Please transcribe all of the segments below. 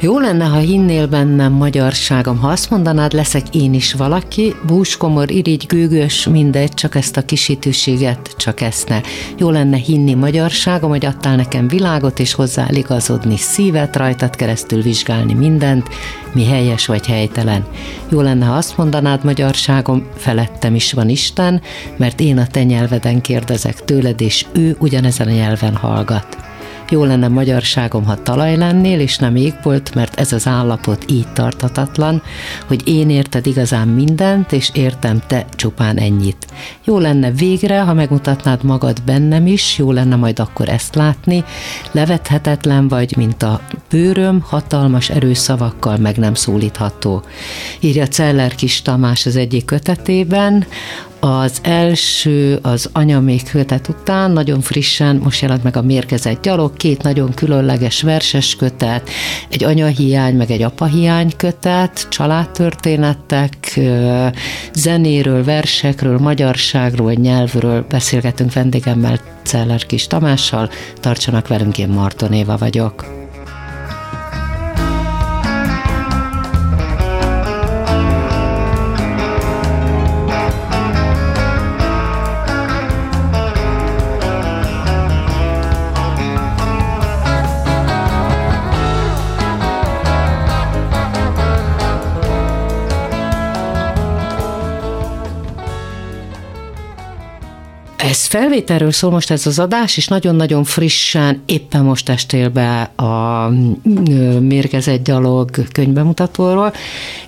Jó lenne, ha hinnél bennem magyarságom, ha azt mondanád, leszek én is valaki, búskomor, irigy, gőgös, mindegy, csak ezt a kisítőséget, csak ezt ne. Jó lenne hinni magyarságom, hogy adtál nekem világot, és hozzá igazodni szívet, rajtad keresztül vizsgálni mindent, mi helyes vagy helytelen. Jó lenne, ha azt mondanád, magyarságom, felettem is van Isten, mert én a te nyelveden kérdezek tőled, és ő ugyanezen a nyelven hallgat. Jó lenne magyarságom, ha talaj lennél, és nem égbolt, mert ez az állapot így tartatatlan, hogy én érted igazán mindent, és értem te csupán ennyit. Jó lenne végre, ha megmutatnád magad bennem is, jó lenne majd akkor ezt látni, levethetetlen vagy, mint a bőröm, hatalmas erőszavakkal meg nem szólítható. Írja Celler Kis Tamás az egyik kötetében, az első, az anyamék kötet után, nagyon frissen, most jelent meg a Mérgezett gyalog, két nagyon különleges verses kötet, egy anyahiány, meg egy apahiány kötet, családtörténetek, zenéről, versekről, magyarságról, nyelvről beszélgetünk vendégemmel, Celler Kis Tamással. Tartsanak velünk, én Marton Éva vagyok. Felvételről szól most ez az adás, és nagyon-nagyon frissen, éppen most estél be a Mérgezett gyalog könyvbemutatóról,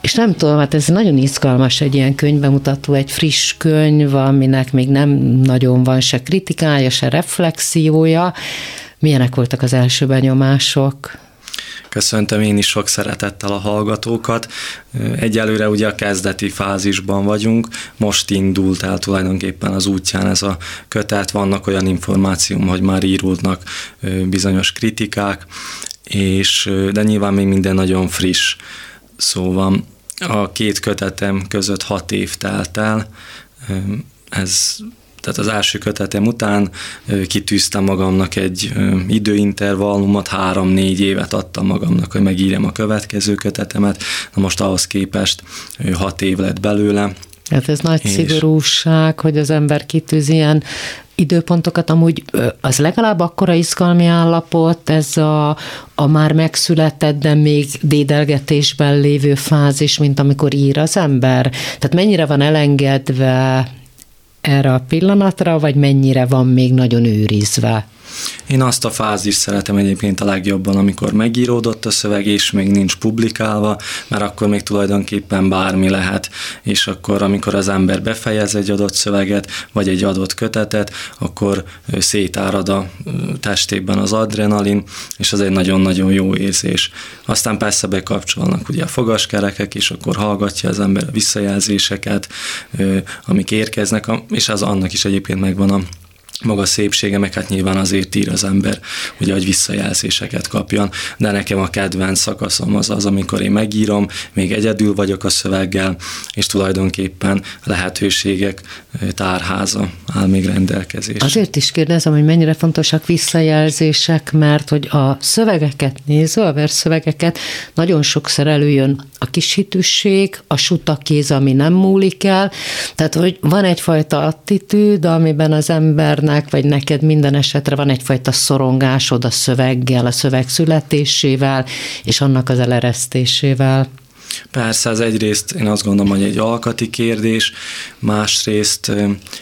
és nem tudom, hát ez nagyon izgalmas egy ilyen könyvbemutató, egy friss könyv, aminek még nem nagyon van se kritikája, se reflexiója. Milyenek voltak az első benyomások? Köszöntöm én is sok szeretettel a hallgatókat. Egyelőre ugye a kezdeti fázisban vagyunk, most indult el tulajdonképpen az útján ez a kötet, vannak olyan információm, hogy már íródnak bizonyos kritikák, és, de nyilván még minden nagyon friss. Szóval a két kötetem között hat év telt el, ez tehát az első kötetem után kitűztem magamnak egy időintervallumot, három-négy évet adtam magamnak, hogy megírjam a következő kötetemet. Na most ahhoz képest hat év lett belőle. Hát ez nagy és... szigorúság, hogy az ember kitűz ilyen időpontokat, amúgy az legalább akkora izgalmi állapot, ez a, a már megszületett, de még dédelgetésben lévő fázis, mint amikor ír az ember. Tehát mennyire van elengedve erre a pillanatra, vagy mennyire van még nagyon őrizve? Én azt a fázist szeretem egyébként a legjobban, amikor megíródott a szöveg, és még nincs publikálva, mert akkor még tulajdonképpen bármi lehet, és akkor, amikor az ember befejez egy adott szöveget, vagy egy adott kötetet, akkor szétárad a testében az adrenalin, és az egy nagyon-nagyon jó érzés. Aztán persze bekapcsolnak ugye a fogaskerekek, és akkor hallgatja az ember a visszajelzéseket, amik érkeznek, és az annak is egyébként megvan a maga szépsége, meg hát nyilván azért ír az ember, ugye, hogy visszajelzéseket kapjon, de nekem a kedvenc szakaszom az az, amikor én megírom, még egyedül vagyok a szöveggel, és tulajdonképpen lehetőségek tárháza áll még rendelkezésre. Azért is kérdezem, hogy mennyire fontosak visszajelzések, mert hogy a szövegeket nézve, a versszövegeket, nagyon sokszor előjön a kisítőség, a sutakéz, ami nem múlik el, tehát hogy van egyfajta attitűd, amiben az ember embernek, vagy neked minden esetre van egyfajta szorongásod a szöveggel, a szöveg születésével, és annak az eleresztésével. Persze, ez egyrészt én azt gondolom, hogy egy alkati kérdés, másrészt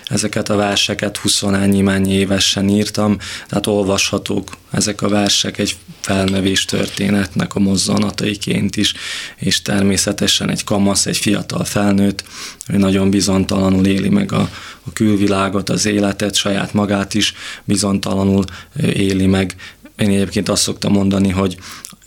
ezeket a verseket 20 mennyi évesen írtam, tehát olvashatók ezek a versek egy felnevés történetnek a mozzanataiként is, és természetesen egy kamasz, egy fiatal felnőtt, ő nagyon bizontalanul éli meg a, a külvilágot, az életet, saját magát is bizontalanul éli meg. Én egyébként azt szoktam mondani, hogy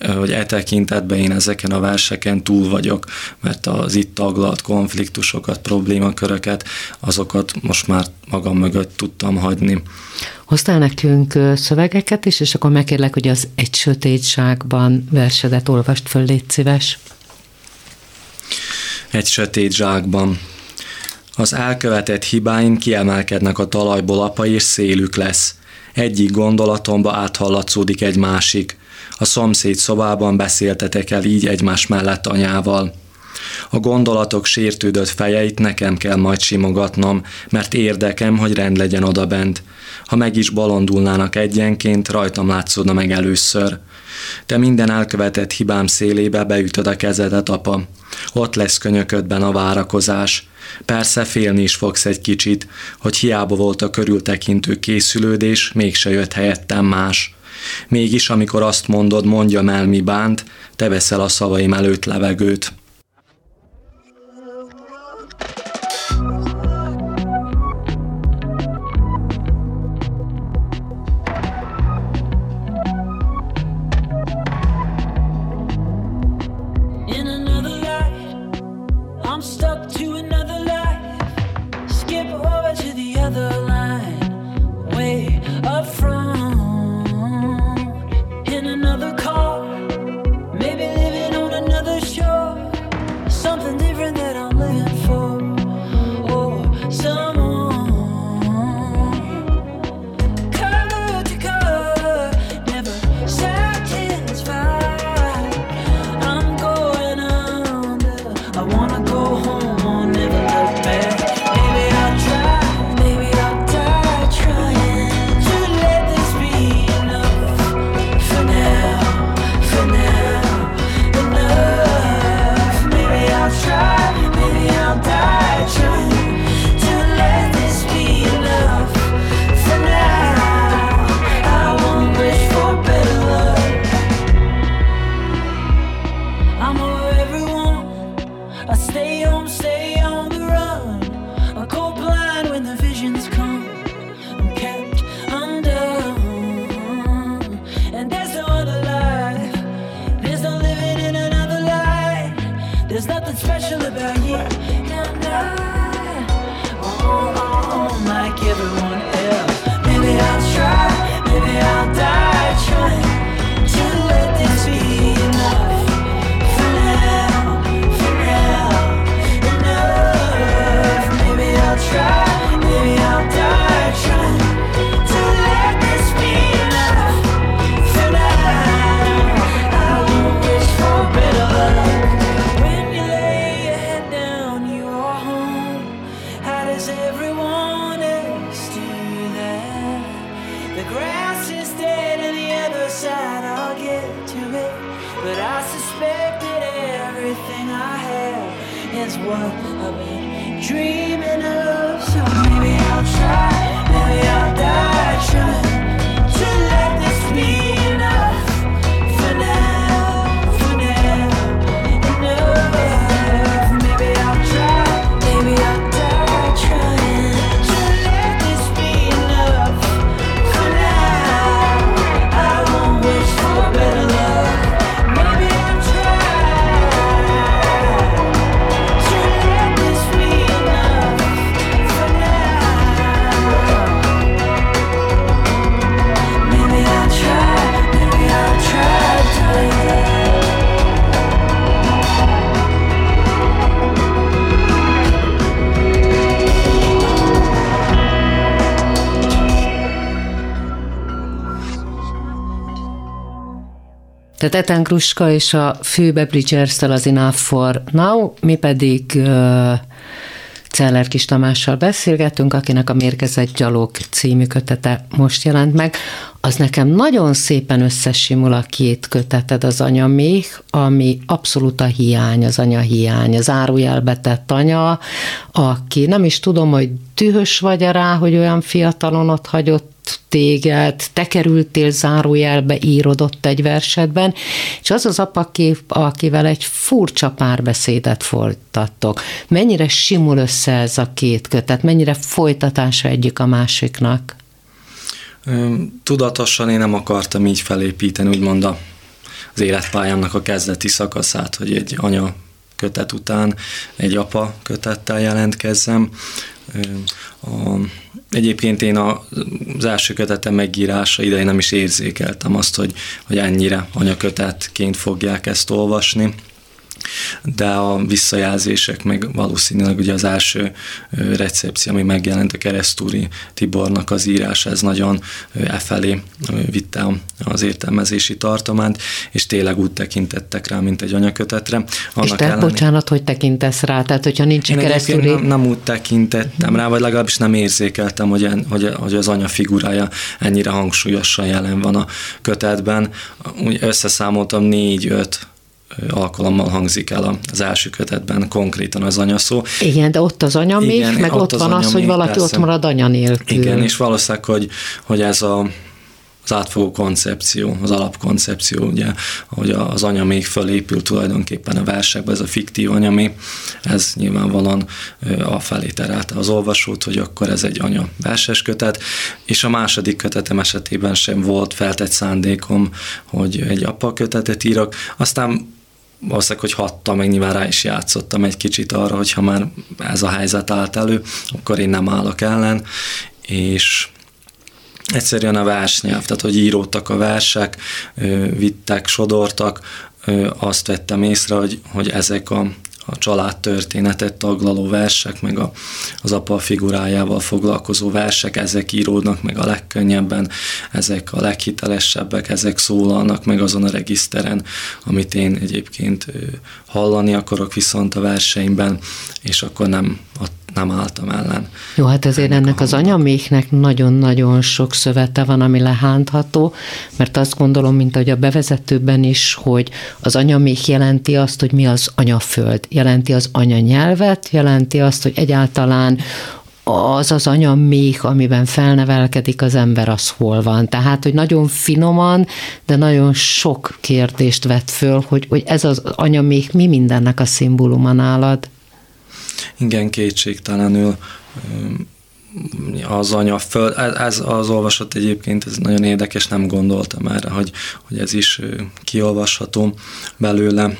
hogy e tekintetben én ezeken a verseken túl vagyok, mert az itt taglalt konfliktusokat, problémaköröket, azokat most már magam mögött tudtam hagyni. Hoztál nekünk szövegeket is, és akkor megkérlek, hogy az Egy sötétságban versedet olvast föl, légy szíves. Egy sötét zsákban. Az elkövetett hibáim kiemelkednek a talajból, apa és szélük lesz. Egyik gondolatomba áthallatszódik egy másik. A szomszéd szobában beszéltetek el így egymás mellett anyával. A gondolatok sértődött fejeit nekem kell majd simogatnom, mert érdekem, hogy rend legyen odabent. Ha meg is balondulnának egyenként, rajtam látszódna meg először. Te minden elkövetett hibám szélébe beütöd a kezedet, apa. Ott lesz könyöködben a várakozás. Persze félni is fogsz egy kicsit, hogy hiába volt a körültekintő készülődés, mégse jött helyettem más. Mégis, amikor azt mondod, mondjam el, mi bánt, te veszel a szavaim előtt levegőt. dream. Tehát Ethan Kruska és a főbe bridgers az Enough for Now, mi pedig uh, Celler Kis Tamással beszélgetünk, akinek a Mérgezett Gyalog című kötete most jelent meg. Az nekem nagyon szépen összesimul a két köteted, az anya még, ami abszolút a hiány, az anya hiány, az árujelbe tett anya, aki nem is tudom, hogy dühös vagy rá, hogy olyan fiatalon ott hagyott téged, te kerültél zárójelbe, írodott egy versetben, és az az apakép, akivel egy furcsa párbeszédet folytattok. Mennyire simul össze ez a két kötet, mennyire folytatása egyik a másiknak? Tudatosan én nem akartam így felépíteni, úgymond az életpályámnak a kezdeti szakaszát, hogy egy anya kötet után egy apa kötettel jelentkezzem. A, egyébként én az első kötetem megírása idején nem is érzékeltem azt, hogy, hogy ennyire anyakötetként fogják ezt olvasni de a visszajelzések meg valószínűleg ugye az első recepció, ami megjelent a keresztúri Tibornak az írás, ez nagyon e felé vitte az értelmezési tartományt, és tényleg úgy tekintettek rá, mint egy anyakötetre. Annak és te, elleni... bocsánat, hogy tekintesz rá, tehát hogyha nincs Én keresztúri... Nem, nem úgy tekintettem rá, vagy legalábbis nem érzékeltem, hogy, en, hogy, hogy az anya figurája ennyire hangsúlyosan jelen van a kötetben. Úgy összeszámoltam négy-öt alkalommal hangzik el az első kötetben konkrétan az anyaszó. Igen, de ott az anya még, Igen, meg ott, ott van az, hogy valaki persze. ott marad anya nélkül. Igen, és valószínűleg, hogy, hogy ez a az átfogó koncepció, az alapkoncepció, ugye, hogy az anya még fölépül tulajdonképpen a versekbe, ez a fiktív anyami, ez nyilvánvalóan a felé terelte az olvasót, hogy akkor ez egy anya verses kötet, és a második kötetem esetében sem volt feltett szándékom, hogy egy apa kötetet írok, aztán valószínűleg, hogy hattam, meg nyilván rá is játszottam egy kicsit arra, hogy ha már ez a helyzet állt elő, akkor én nem állok ellen, és egyszerűen a versnyelv, tehát hogy íródtak a versek, vittek, sodortak, azt vettem észre, hogy, hogy ezek a a családtörténetet taglaló versek, meg a, az apa figurájával foglalkozó versek, ezek íródnak meg a legkönnyebben, ezek a leghitelesebbek, ezek szólalnak meg azon a regiszteren, amit én egyébként hallani akarok viszont a verseimben, és akkor nem a nem álltam ellen. Jó, hát ezért ennek, ennek az anyaméknek nagyon-nagyon sok szövete van, ami lehántható, mert azt gondolom, mint ahogy a bevezetőben is, hogy az anyamék jelenti azt, hogy mi az anyaföld, jelenti az anyanyelvet, jelenti azt, hogy egyáltalán az az anya még, amiben felnevelkedik az ember, az hol van. Tehát, hogy nagyon finoman, de nagyon sok kérdést vett föl, hogy, hogy ez az anya még mi mindennek a szimbóluma nálad. Igen, kétségtelenül az anya föl, ez az olvasat egyébként, ez nagyon érdekes, nem gondoltam erre, hogy, hogy ez is kiolvasható belőle.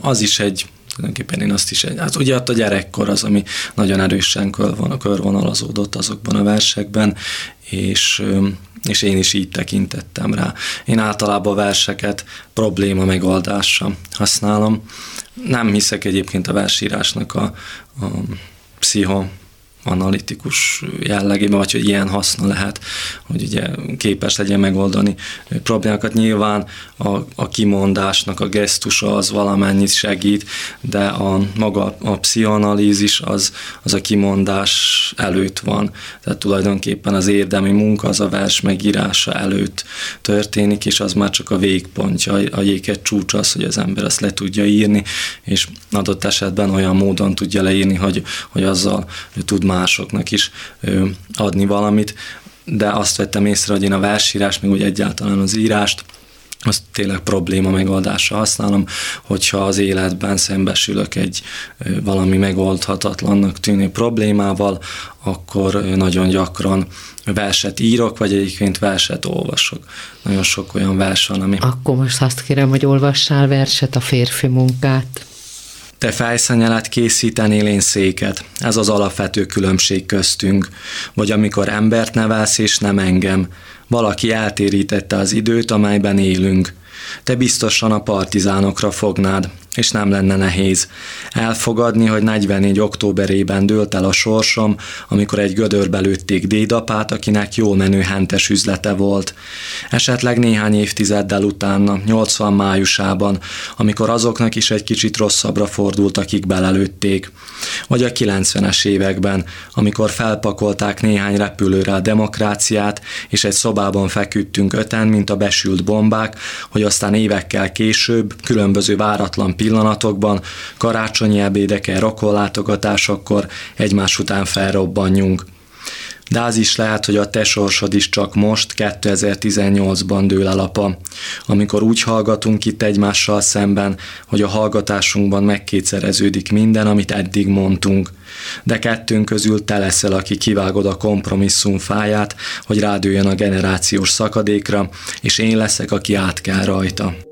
Az is egy tulajdonképpen én azt is, hát ugye ott a gyerekkor az, ami nagyon erősen körvonalazódott azokban a versekben, és, és én is így tekintettem rá. Én általában a verseket probléma megoldásra használom. Nem hiszek egyébként a versírásnak a, a pszicho analitikus jellegében, vagy hogy ilyen haszna lehet, hogy ugye képes legyen megoldani problémákat. Nyilván a, a kimondásnak a gesztusa az valamennyit segít, de a maga a pszichoanalízis az, az a kimondás előtt van. Tehát tulajdonképpen az érdemi munka az a vers megírása előtt történik, és az már csak a végpontja, a jéket csúcs az, hogy az ember ezt le tudja írni, és adott esetben olyan módon tudja leírni, hogy, hogy azzal tud másoknak is adni valamit, de azt vettem észre, hogy én a versírás, meg úgy egyáltalán az írást, azt tényleg probléma megoldásra használom, hogyha az életben szembesülök egy valami megoldhatatlannak tűnő problémával, akkor nagyon gyakran verset írok, vagy egyébként verset olvasok. Nagyon sok olyan vers van, ami... Akkor most azt kérem, hogy olvassál verset, a férfi munkát. Te fejszenyelet készítenél én széket. Ez az alapvető különbség köztünk. Vagy amikor embert nevelsz és nem engem. Valaki eltérítette az időt, amelyben élünk. Te biztosan a partizánokra fognád és nem lenne nehéz. Elfogadni, hogy 44 októberében dőlt el a sorsom, amikor egy gödörbe lőtték dédapát, akinek jól menő hentes üzlete volt. Esetleg néhány évtizeddel utána, 80 májusában, amikor azoknak is egy kicsit rosszabbra fordult, akik belelőtték. Vagy a 90-es években, amikor felpakolták néhány repülőre a demokráciát, és egy szobában feküdtünk öten, mint a besült bombák, hogy aztán évekkel később különböző váratlan pillanatokban, karácsonyi ebédeken, rokonlátogatásokkor egymás után felrobbanjunk. De az is lehet, hogy a te sorsod is csak most, 2018-ban dől el apa, amikor úgy hallgatunk itt egymással szemben, hogy a hallgatásunkban megkétszereződik minden, amit eddig mondtunk. De kettőnk közül te leszel, aki kivágod a kompromisszum fáját, hogy rádőjön a generációs szakadékra, és én leszek, aki át kell rajta.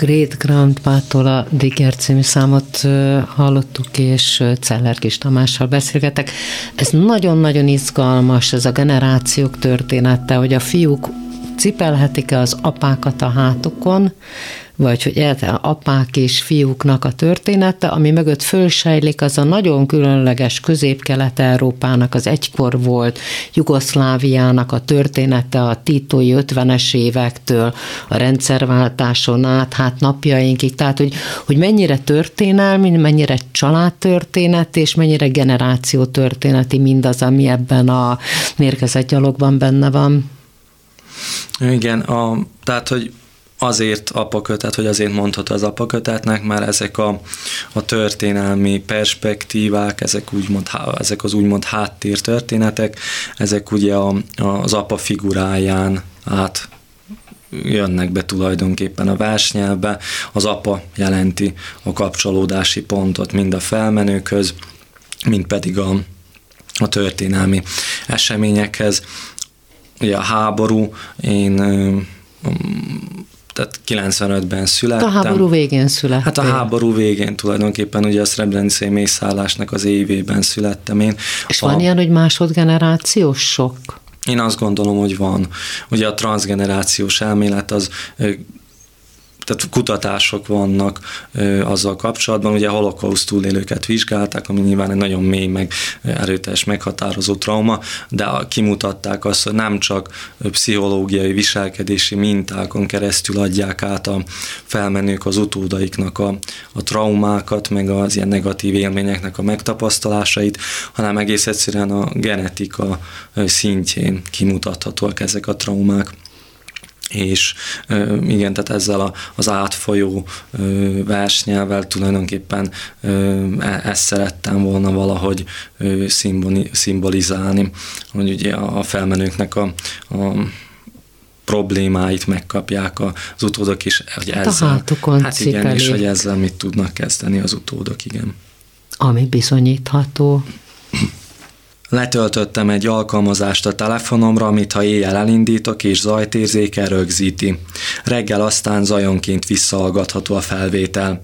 Great Grandpa-tól a Digger című számot hallottuk, és Celler Kis Tamással beszélgetek. Ez nagyon-nagyon izgalmas, ez a generációk története, hogy a fiúk cipelhetik-e az apákat a hátukon, vagy hogy apák és fiúknak a története, ami mögött fölsejlik, az a nagyon különleges közép-kelet-európának az egykor volt Jugoszláviának a története a titói 50-es évektől, a rendszerváltáson át, hát napjainkig, tehát hogy, hogy mennyire történelmi, mennyire családtörténet, és mennyire generáció történeti mindaz, ami ebben a mérgezett gyalogban benne van. Igen, a, tehát, hogy azért apakötet, hogy azért mondható az apakötetnek, már ezek a, a történelmi perspektívák, ezek, úgymond, ezek az úgymond háttér történetek, ezek ugye a, az apa figuráján át jönnek be tulajdonképpen a versnyelvbe. Az apa jelenti a kapcsolódási pontot mind a felmenőkhöz, mind pedig a, a történelmi eseményekhez. Ugye a háború, én tehát 95-ben születtem. A háború végén születtem. Hát a háború végén tulajdonképpen ugye a Srebrenicai mészállásnak az évében születtem én. És a... van ilyen, hogy másodgenerációs sok? Én azt gondolom, hogy van. Ugye a transgenerációs elmélet az tehát kutatások vannak ö, azzal kapcsolatban, ugye a holokauszt túlélőket vizsgálták, ami nyilván egy nagyon mély, meg erőteljes, meghatározó trauma, de kimutatták azt, hogy nem csak pszichológiai, viselkedési mintákon keresztül adják át a felmenők az utódaiknak a, a traumákat, meg az ilyen negatív élményeknek a megtapasztalásait, hanem egész egyszerűen a genetika szintjén kimutathatóak ezek a traumák és igen, tehát ezzel a, az átfolyó versnyelvel tulajdonképpen e, ezt szerettem volna valahogy szimbolizálni, hogy ugye a felmenőknek a, a problémáit megkapják az utódok is, hogy hát ezzel, a hát igen, és hogy ezzel mit tudnak kezdeni az utódok, igen. Ami bizonyítható. Letöltöttem egy alkalmazást a telefonomra, amit ha éjjel elindítok és zajtérzéke rögzíti. Reggel aztán zajonként visszahallgatható a felvétel.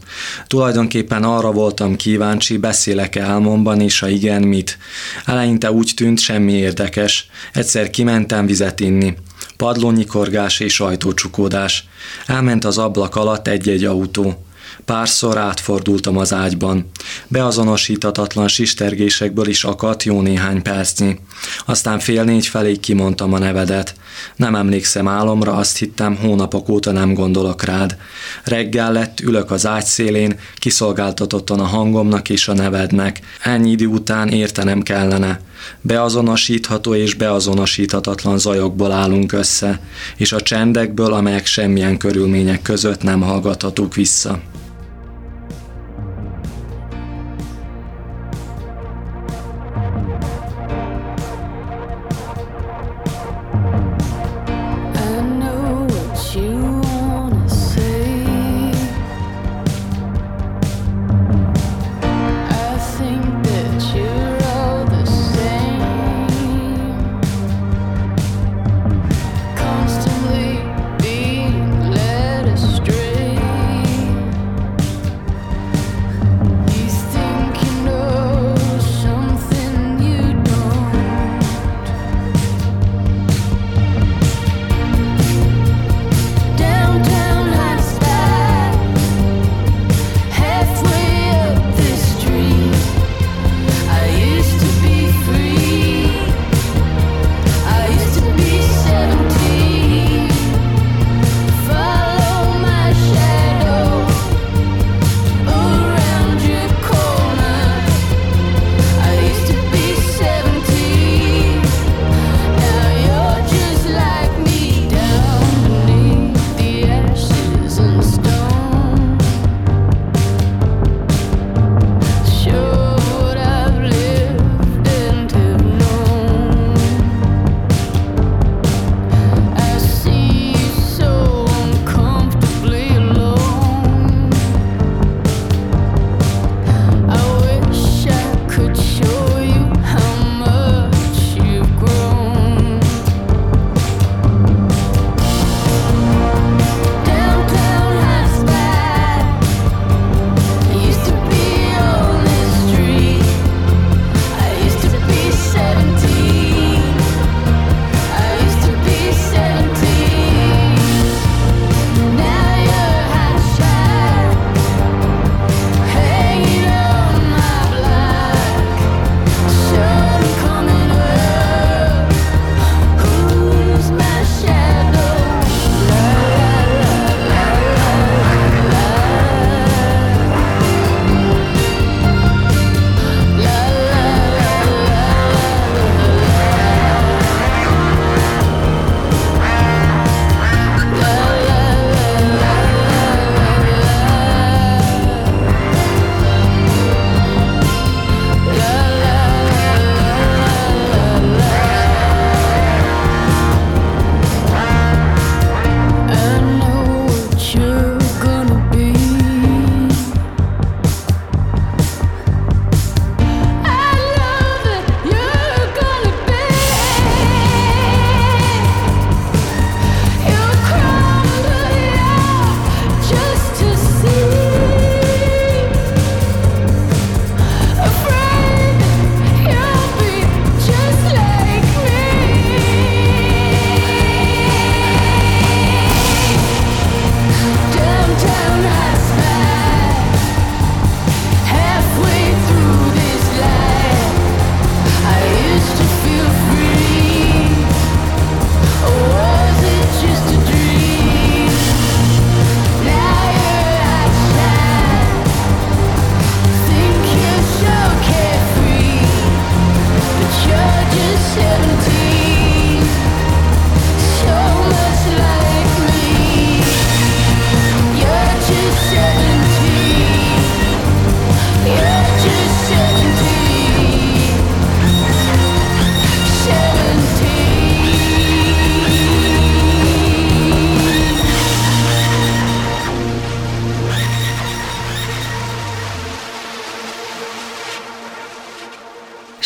Tulajdonképpen arra voltam kíváncsi, beszélek-e álmomban, és ha igen, mit. Eleinte úgy tűnt, semmi érdekes. Egyszer kimentem vizet inni. Padlónyikorgás és ajtócsukódás. Elment az ablak alatt egy-egy autó. Párszor átfordultam az ágyban. Beazonosítatatlan sistergésekből is akadt jó néhány percnyi. Aztán fél négy felé kimondtam a nevedet. Nem emlékszem álomra, azt hittem, hónapok óta nem gondolok rád. Reggel lett, ülök az ágy szélén, kiszolgáltatottan a hangomnak és a nevednek. Ennyi idő után értenem kellene. Beazonosítható és beazonosíthatatlan zajokból állunk össze, és a csendekből, amelyek semmilyen körülmények között nem hallgathatók vissza.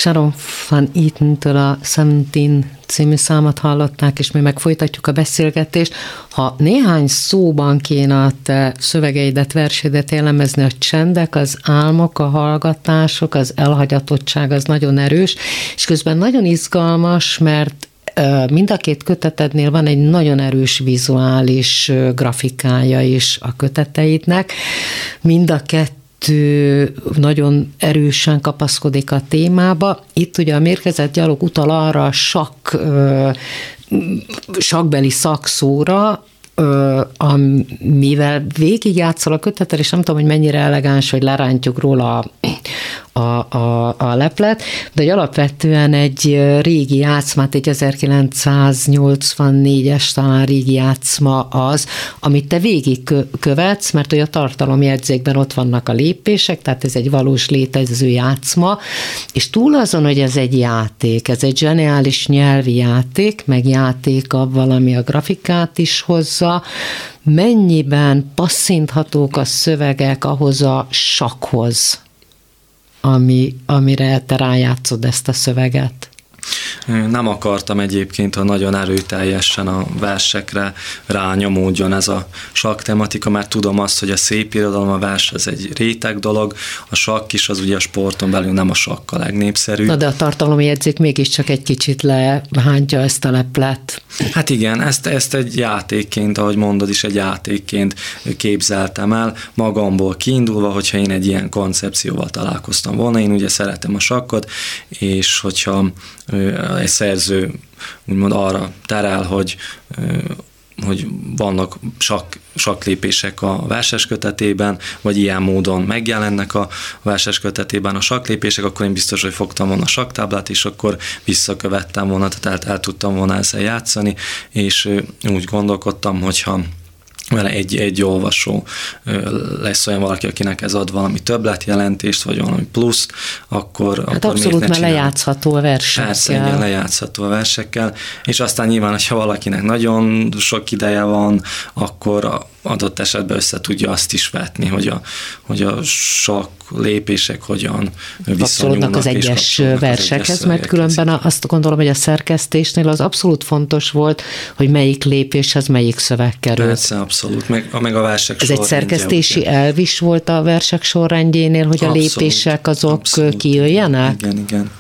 Sharon Van Eaton-től a Seventeen című számot hallották, és mi meg folytatjuk a beszélgetést. Ha néhány szóban kéne a te szövegeidet, versédet jellemezni, a csendek, az álmok, a hallgatások, az elhagyatottság az nagyon erős, és közben nagyon izgalmas, mert mind a két kötetednél van egy nagyon erős vizuális grafikája is a köteteidnek. Mind a kettő nagyon erősen kapaszkodik a témába. Itt ugye a mérkezett gyalog utal arra a sakk, sakbeli szakszóra, amivel végigjátszol a kötetet, és nem tudom, hogy mennyire elegáns, hogy lerántjuk róla a, a, a leplet, de hogy alapvetően egy régi játszmát, egy 1984-es talán régi játszma az, amit te végig követsz, mert hogy a tartalomjegyzékben ott vannak a lépések, tehát ez egy valós létező játszma, és túl azon, hogy ez egy játék, ez egy zseniális nyelvi játék, meg játék a valami a grafikát is hozza, mennyiben passzinthatók a szövegek ahhoz a sakhoz, ami, amire te rájátszod ezt a szöveget? Nem akartam egyébként, ha nagyon erőteljesen a versekre rányomódjon ez a sakk tematika, mert tudom azt, hogy a szép irodalom, a vers ez egy réteg dolog, a sakk is az ugye a sporton belül nem a sakk a legnépszerűbb. Na de a tartalmi jegyzék mégiscsak egy kicsit lehántja ezt a leplet. Hát igen, ezt, ezt egy játékként, ahogy mondod is, egy játékként képzeltem el, magamból kiindulva, hogyha én egy ilyen koncepcióval találkoztam volna, én ugye szeretem a sakkot, és hogyha egy szerző úgymond arra terel, hogy hogy vannak sak, saklépések a verses kötetében, vagy ilyen módon megjelennek a verses kötetében a saklépések, akkor én biztos, hogy fogtam volna a saktáblát, és akkor visszakövettem volna, tehát el, el tudtam volna ezzel játszani, és úgy gondolkodtam, hogyha vele egy, egy olvasó lesz olyan valaki, akinek ez ad valami többletjelentést, vagy valami pluszt, akkor... Hát akkor abszolút, mert lejátszható a versekkel. Persze, igen, lejátszható a versekkel, és aztán nyilván, hogyha valakinek nagyon sok ideje van, akkor adott esetben össze tudja azt is vetni, hogy a, hogy a sok lépések hogyan viszonyulnak az egyes versekhez, mert különben azt gondolom, hogy a szerkesztésnél az abszolút fontos volt, hogy melyik lépéshez melyik szöveg került. Persze, abszolút, meg, meg a versek Ez egy szerkesztési elv is volt a versek sorrendjénél, hogy abszolút, a lépések azok abszolút, kijöjjenek? Igen, igen.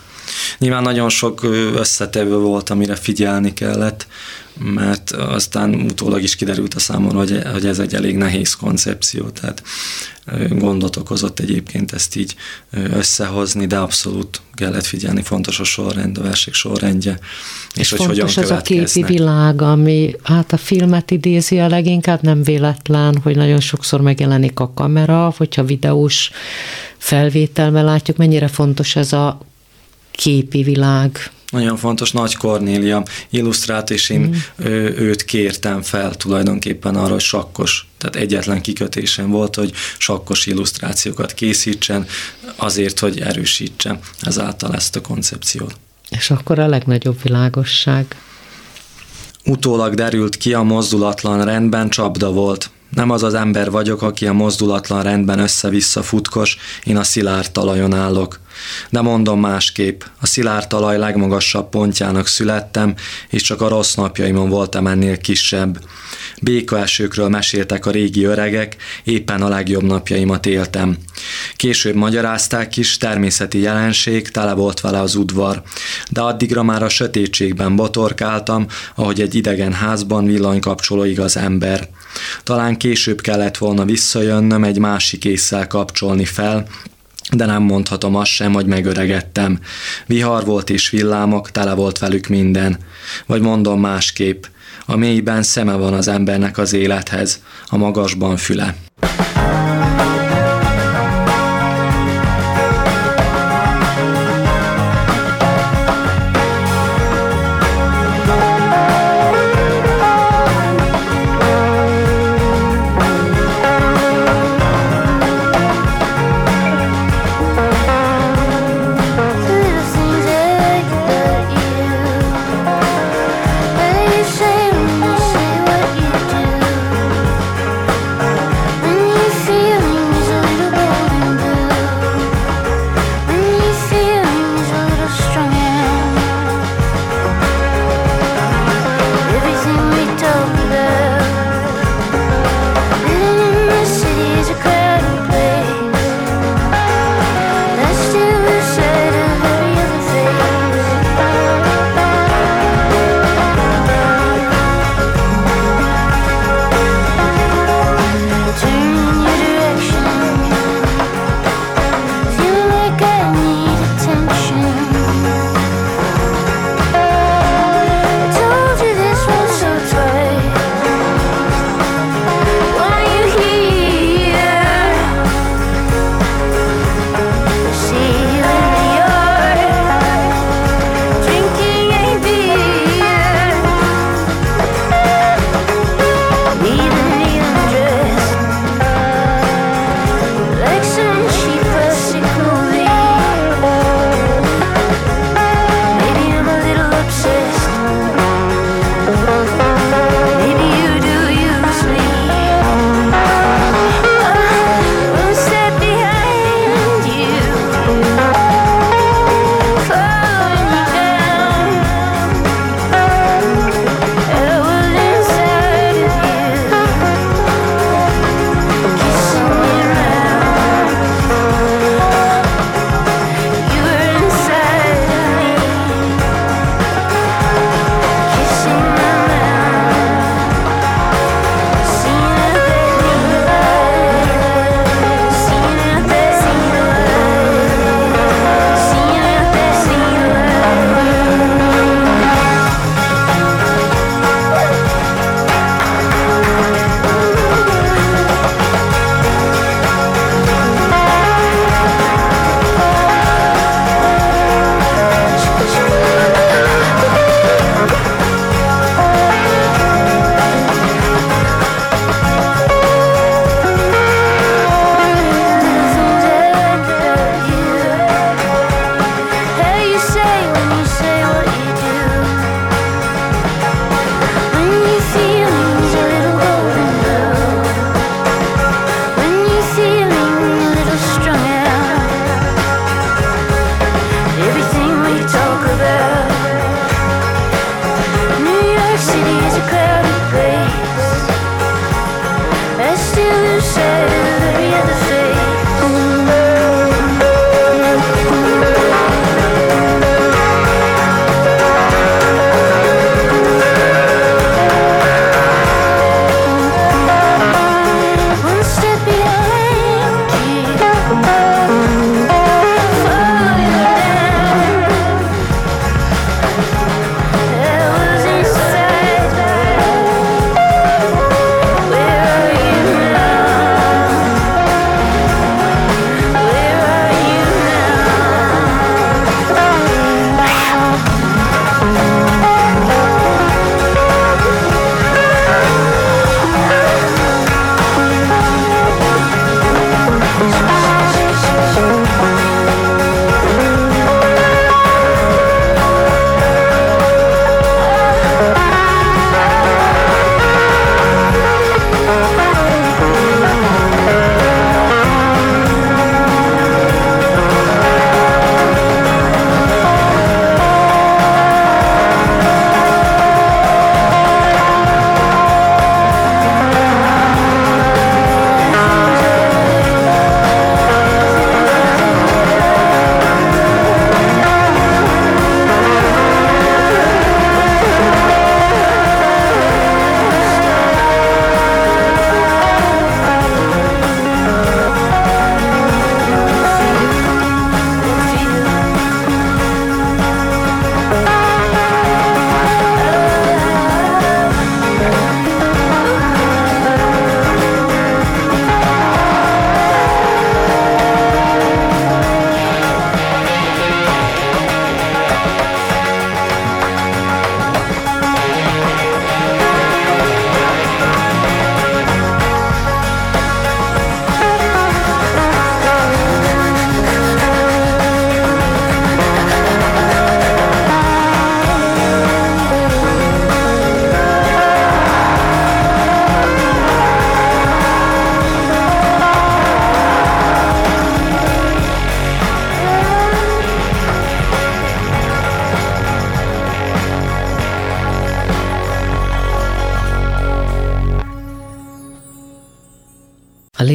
Nyilván nagyon sok összetevő volt, amire figyelni kellett, mert aztán utólag is kiderült a számomra, hogy, hogy ez egy elég nehéz koncepció, tehát gondot okozott egyébként ezt így összehozni, de abszolút kellett figyelni, fontos a sorrend, a versek sorrendje, és, és hogy fontos hogyan az a képi világ, ami hát a filmet idézi a leginkább, nem véletlen, hogy nagyon sokszor megjelenik a kamera, hogyha videós felvételben látjuk, mennyire fontos ez a képi világ. Nagyon fontos, Nagy Kornélia illusztrált, és én mm. őt kértem fel tulajdonképpen arra, hogy sakkos, tehát egyetlen kikötésem volt, hogy sakkos illusztrációkat készítsen, azért, hogy erősítse ezáltal ezt a koncepciót. És akkor a legnagyobb világosság. Utólag derült ki, a mozdulatlan rendben csapda volt. Nem az az ember vagyok, aki a mozdulatlan rendben össze-vissza futkos, én a szilárd talajon állok. De mondom másképp, a szilárd talaj legmagasabb pontjának születtem, és csak a rossz napjaimon voltam ennél kisebb. Békaesőkről meséltek a régi öregek, éppen a legjobb napjaimat éltem. Később magyarázták is, természeti jelenség, tele volt vele az udvar. De addigra már a sötétségben botorkáltam, ahogy egy idegen házban villanykapcsolóig az ember. Talán később kellett volna visszajönnöm egy másik észsel kapcsolni fel, de nem mondhatom azt sem, hogy megöregettem. Vihar volt és villámok, tele volt velük minden. Vagy mondom másképp, a mélyben szeme van az embernek az élethez, a magasban füle.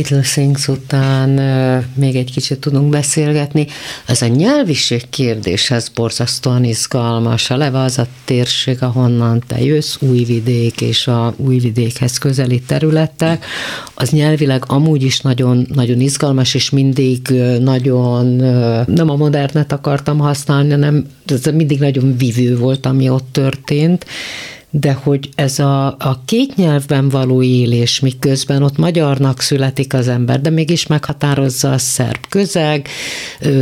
Little Things után még egy kicsit tudunk beszélgetni. Ez a nyelviség kérdés, ez borzasztóan izgalmas. A leve az a térség, ahonnan te jössz, újvidék és a újvidékhez közeli területek. Az nyelvileg amúgy is nagyon, nagyon izgalmas, és mindig nagyon, nem a modernet akartam használni, hanem ez mindig nagyon vivő volt, ami ott történt de hogy ez a, a két nyelvben való élés, miközben ott magyarnak születik az ember, de mégis meghatározza a szerb közeg,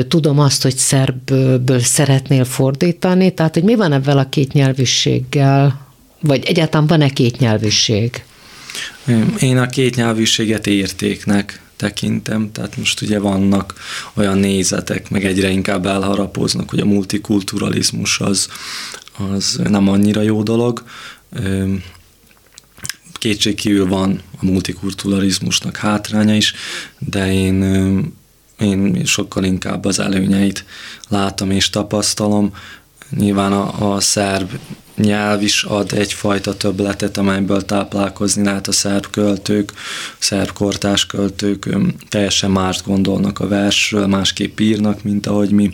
tudom azt, hogy szerbből szeretnél fordítani, tehát hogy mi van ebben a két nyelvűséggel, vagy egyáltalán van-e két nyelvűség? Én a két nyelvűséget értéknek tekintem, tehát most ugye vannak olyan nézetek, meg egyre inkább elharapoznak, hogy a multikulturalizmus az, az nem annyira jó dolog. Kétségkívül van a multikulturalizmusnak hátránya is, de én, én sokkal inkább az előnyeit látom és tapasztalom. Nyilván a, a szerb nyelv is ad egyfajta többletet, amelyből táplálkozni lehet a szerb költők, a szerb kortás költők teljesen mást gondolnak a versről, másképp írnak, mint ahogy mi.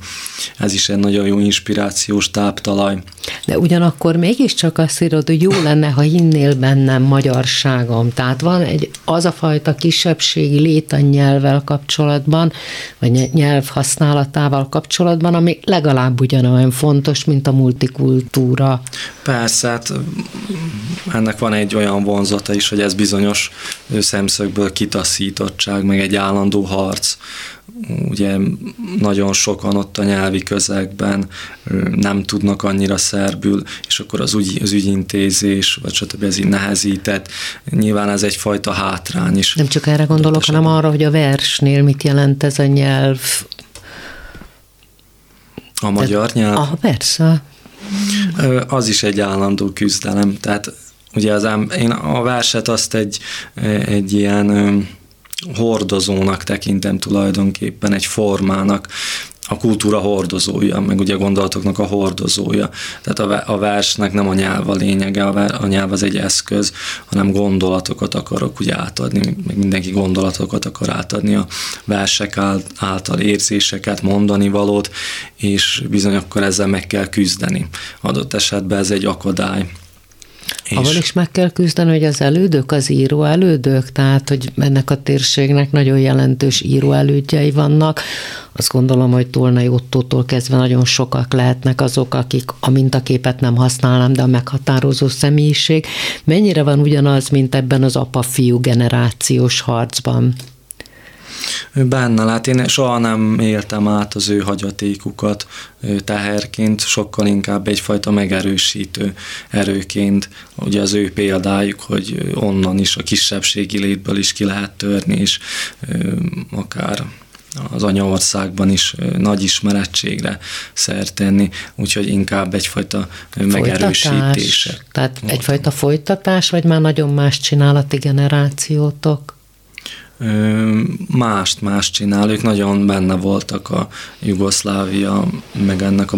Ez is egy nagyon jó inspirációs táptalaj. De ugyanakkor mégiscsak azt írod, hogy jó lenne, ha hinnél bennem magyarságom. Tehát van egy az a fajta kisebbségi lét a nyelvvel kapcsolatban, vagy nyelv használatával kapcsolatban, ami legalább ugyanolyan fontos, mint a multikultúra. Persze, hát ennek van egy olyan vonzata is, hogy ez bizonyos szemszögből kitaszítottság, meg egy állandó harc. Ugye nagyon sokan ott a nyelvi közegben nem tudnak annyira szerbül, és akkor az, ügy, az ügyintézés, vagy stb. ez így nehezített. Nyilván ez egyfajta hátrány is. Nem csak erre gondolok, hanem arra, hogy a versnél mit jelent ez a nyelv. A magyar nyelv? Ah, persze. Az is egy állandó küzdelem. Tehát ugye az ám, én a verset azt egy, egy ilyen hordozónak tekintem tulajdonképpen, egy formának, a kultúra hordozója, meg ugye a gondolatoknak a hordozója. Tehát a, a versnek nem a nyelv a lényege, a, a nyelv az egy eszköz, hanem gondolatokat akarok ugye átadni, meg mindenki gondolatokat akar átadni a versek által érzéseket, mondani valót, és bizony akkor ezzel meg kell küzdeni. Adott esetben ez egy akadály és... Ahol is meg kell küzdeni, hogy az elődök, az író elődök, tehát hogy ennek a térségnek nagyon jelentős író elődjei vannak. Azt gondolom, hogy Tolnai Ottótól kezdve nagyon sokak lehetnek azok, akik a mintaképet nem használnám, de a meghatározó személyiség. Mennyire van ugyanaz, mint ebben az apa-fiú generációs harcban? Benne lát, én soha nem éltem át az ő hagyatékukat teherként, sokkal inkább egyfajta megerősítő erőként. Ugye az ő példájuk, hogy onnan is a kisebbségi létből is ki lehet törni, és akár az anyaországban is nagy ismerettségre szert tenni, úgyhogy inkább egyfajta megerősítése. Tehát egyfajta folytatás, vagy már nagyon más csinál a ti generációtok? Mást más csinál, ők nagyon benne voltak a Jugoszlávia, meg ennek a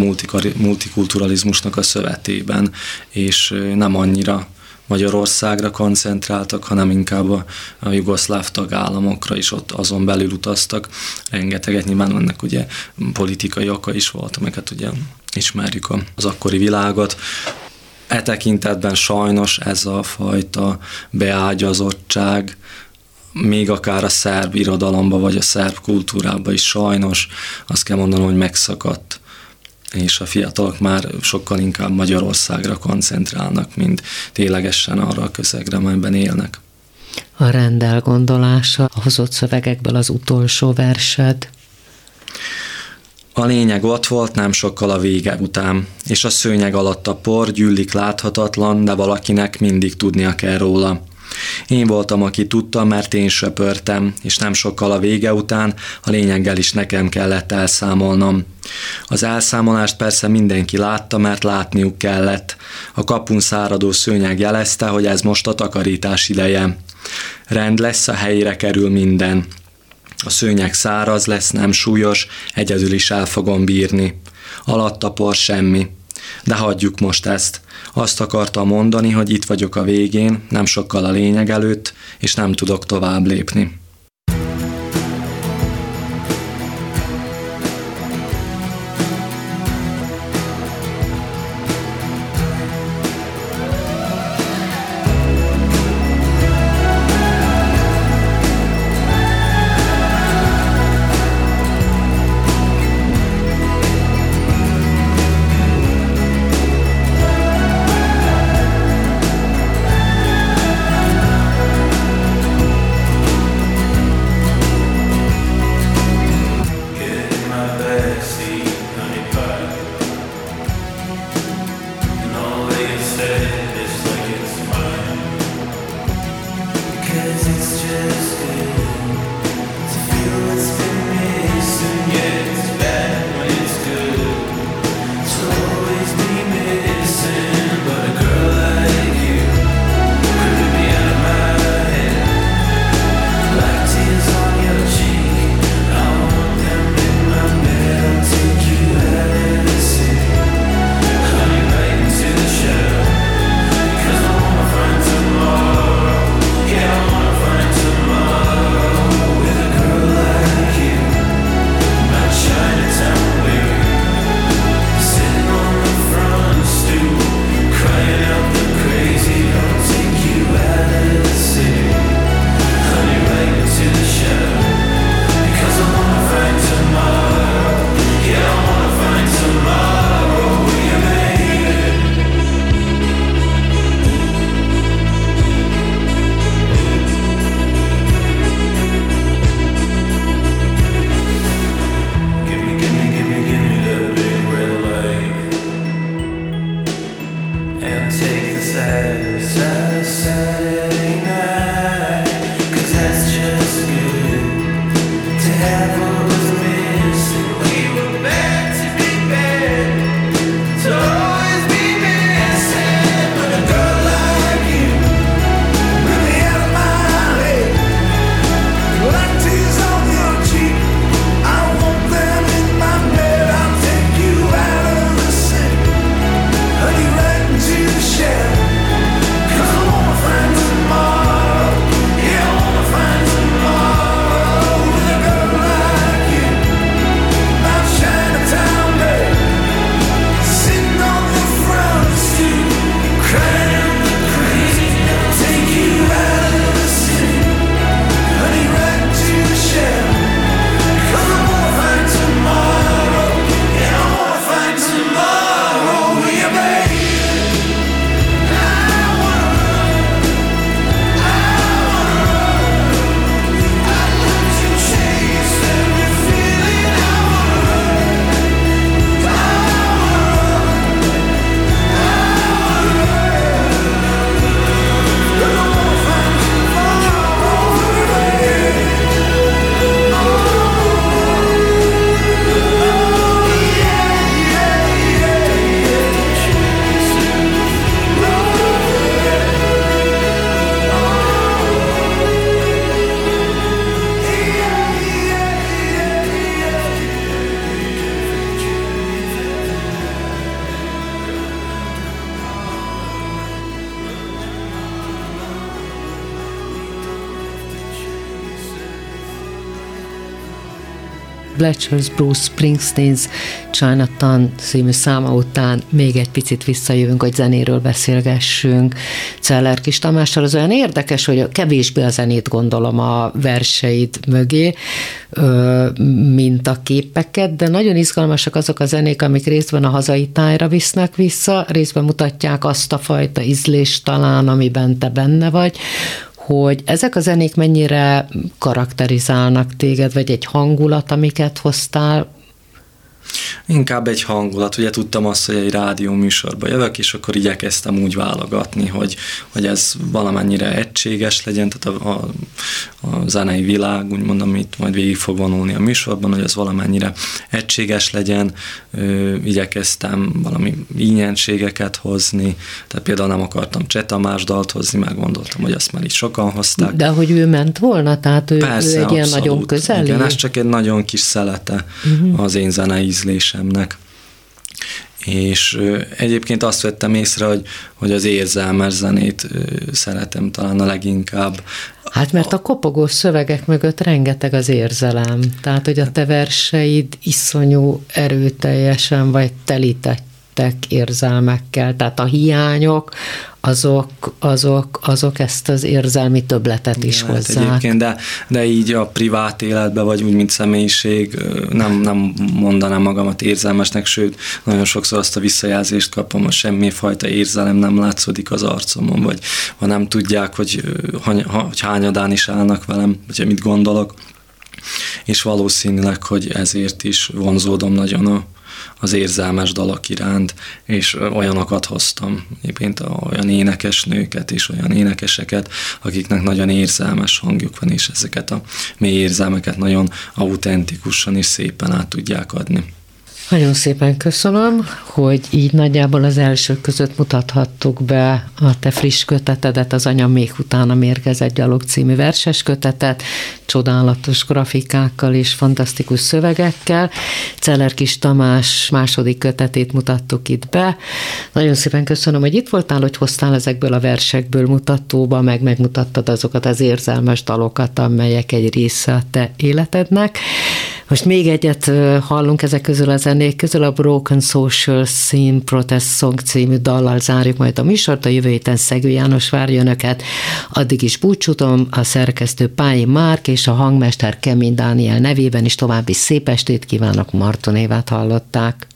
multikulturalizmusnak a szövetében, és nem annyira Magyarországra koncentráltak, hanem inkább a, a jugoszláv tagállamokra is ott azon belül utaztak. Rengeteget nyilván ennek ugye politikai oka is volt, amelyeket ugye ismerjük az akkori világot. E tekintetben sajnos ez a fajta beágyazottság, még akár a szerb irodalomba, vagy a szerb kultúrába is sajnos azt kell mondanom, hogy megszakadt és a fiatalok már sokkal inkább Magyarországra koncentrálnak, mint ténylegesen arra a közegre, amelyben élnek. A rendel gondolása a hozott szövegekből az utolsó versed. A lényeg ott volt nem sokkal a vége után, és a szőnyeg alatt a por gyűlik láthatatlan, de valakinek mindig tudnia kell róla. Én voltam, aki tudta, mert én söpörtem, és nem sokkal a vége után a lényeggel is nekem kellett elszámolnom. Az elszámolást persze mindenki látta, mert látniuk kellett. A kapun száradó szőnyeg jelezte, hogy ez most a takarítás ideje. Rend lesz, a helyére kerül minden. A szőnyeg száraz lesz, nem súlyos, egyedül is el fogom bírni. Alatta por semmi. De hagyjuk most ezt. Azt akarta mondani, hogy itt vagyok a végén, nem sokkal a lényeg előtt, és nem tudok tovább lépni. Fletcher's Bruce Springsteen's Chinatown című száma után még egy picit visszajövünk, hogy zenéről beszélgessünk. Celler Kis Tamással az olyan érdekes, hogy kevésbé a zenét gondolom a verseid mögé, mint a képeket, de nagyon izgalmasak azok a zenék, amik részben a hazai tájra visznek vissza, részben mutatják azt a fajta ízlést talán, amiben te benne vagy, hogy ezek a zenék mennyire karakterizálnak téged, vagy egy hangulat, amiket hoztál, Inkább egy hangulat, ugye tudtam azt, hogy egy rádió műsorba jövök, és akkor igyekeztem úgy válogatni, hogy, hogy ez valamennyire egységes legyen, tehát a, a, a zenei világ, úgymond, amit majd végig fog vonulni a műsorban, hogy ez valamennyire egységes legyen, Ö, igyekeztem valami ínyenségeket hozni, tehát például nem akartam Csetamás dalt hozni, meg gondoltam, hogy azt már így sokan hozták. De hogy ő ment volna, tehát ő, Persze, ő egy ilyen nagyon közeli? Igen, ez csak egy nagyon kis szelete uh-huh. az én zenei ízlésemnek. És egyébként azt vettem észre, hogy, hogy az érzelmes zenét szeretem talán a leginkább. Hát mert a kopogó szövegek mögött rengeteg az érzelem. Tehát, hogy a te verseid iszonyú erőteljesen vagy telítettek érzelmekkel. Tehát a hiányok, azok, azok, azok ezt az érzelmi töbletet is Igen, hozzák. Egyébként, de, de így a privát életben, vagy úgy, mint személyiség, nem, nem mondanám magamat érzelmesnek, sőt, nagyon sokszor azt a visszajelzést kapom, hogy semmifajta érzelem nem látszódik az arcomon, vagy ha nem tudják, hogy, hogy hányadán is állnak velem, vagy mit gondolok, és valószínűleg, hogy ezért is vonzódom nagyon a, az érzelmes dalok iránt, és olyanokat hoztam, egyébként olyan énekesnőket és olyan énekeseket, akiknek nagyon érzelmes hangjuk van, és ezeket a mély érzelmeket nagyon autentikusan és szépen át tudják adni. Nagyon szépen köszönöm, hogy így nagyjából az elsők között mutathattuk be a te friss kötetedet, az Anya még utána mérgezett gyalog című verses kötetet, csodálatos grafikákkal és fantasztikus szövegekkel. Celler Kis Tamás második kötetét mutattuk itt be. Nagyon szépen köszönöm, hogy itt voltál, hogy hoztál ezekből a versekből mutatóba, meg megmutattad azokat az érzelmes dalokat, amelyek egy része a te életednek. Most még egyet hallunk ezek közül a zenék közül, a Broken Social Scene Protest Song című dallal zárjuk majd a műsort, a jövő héten Szegő János várja önöket. Addig is búcsútom, a szerkesztő Pályi Márk és a hangmester Kemény Dániel nevében is további szép estét kívánok, Marton Évát hallották.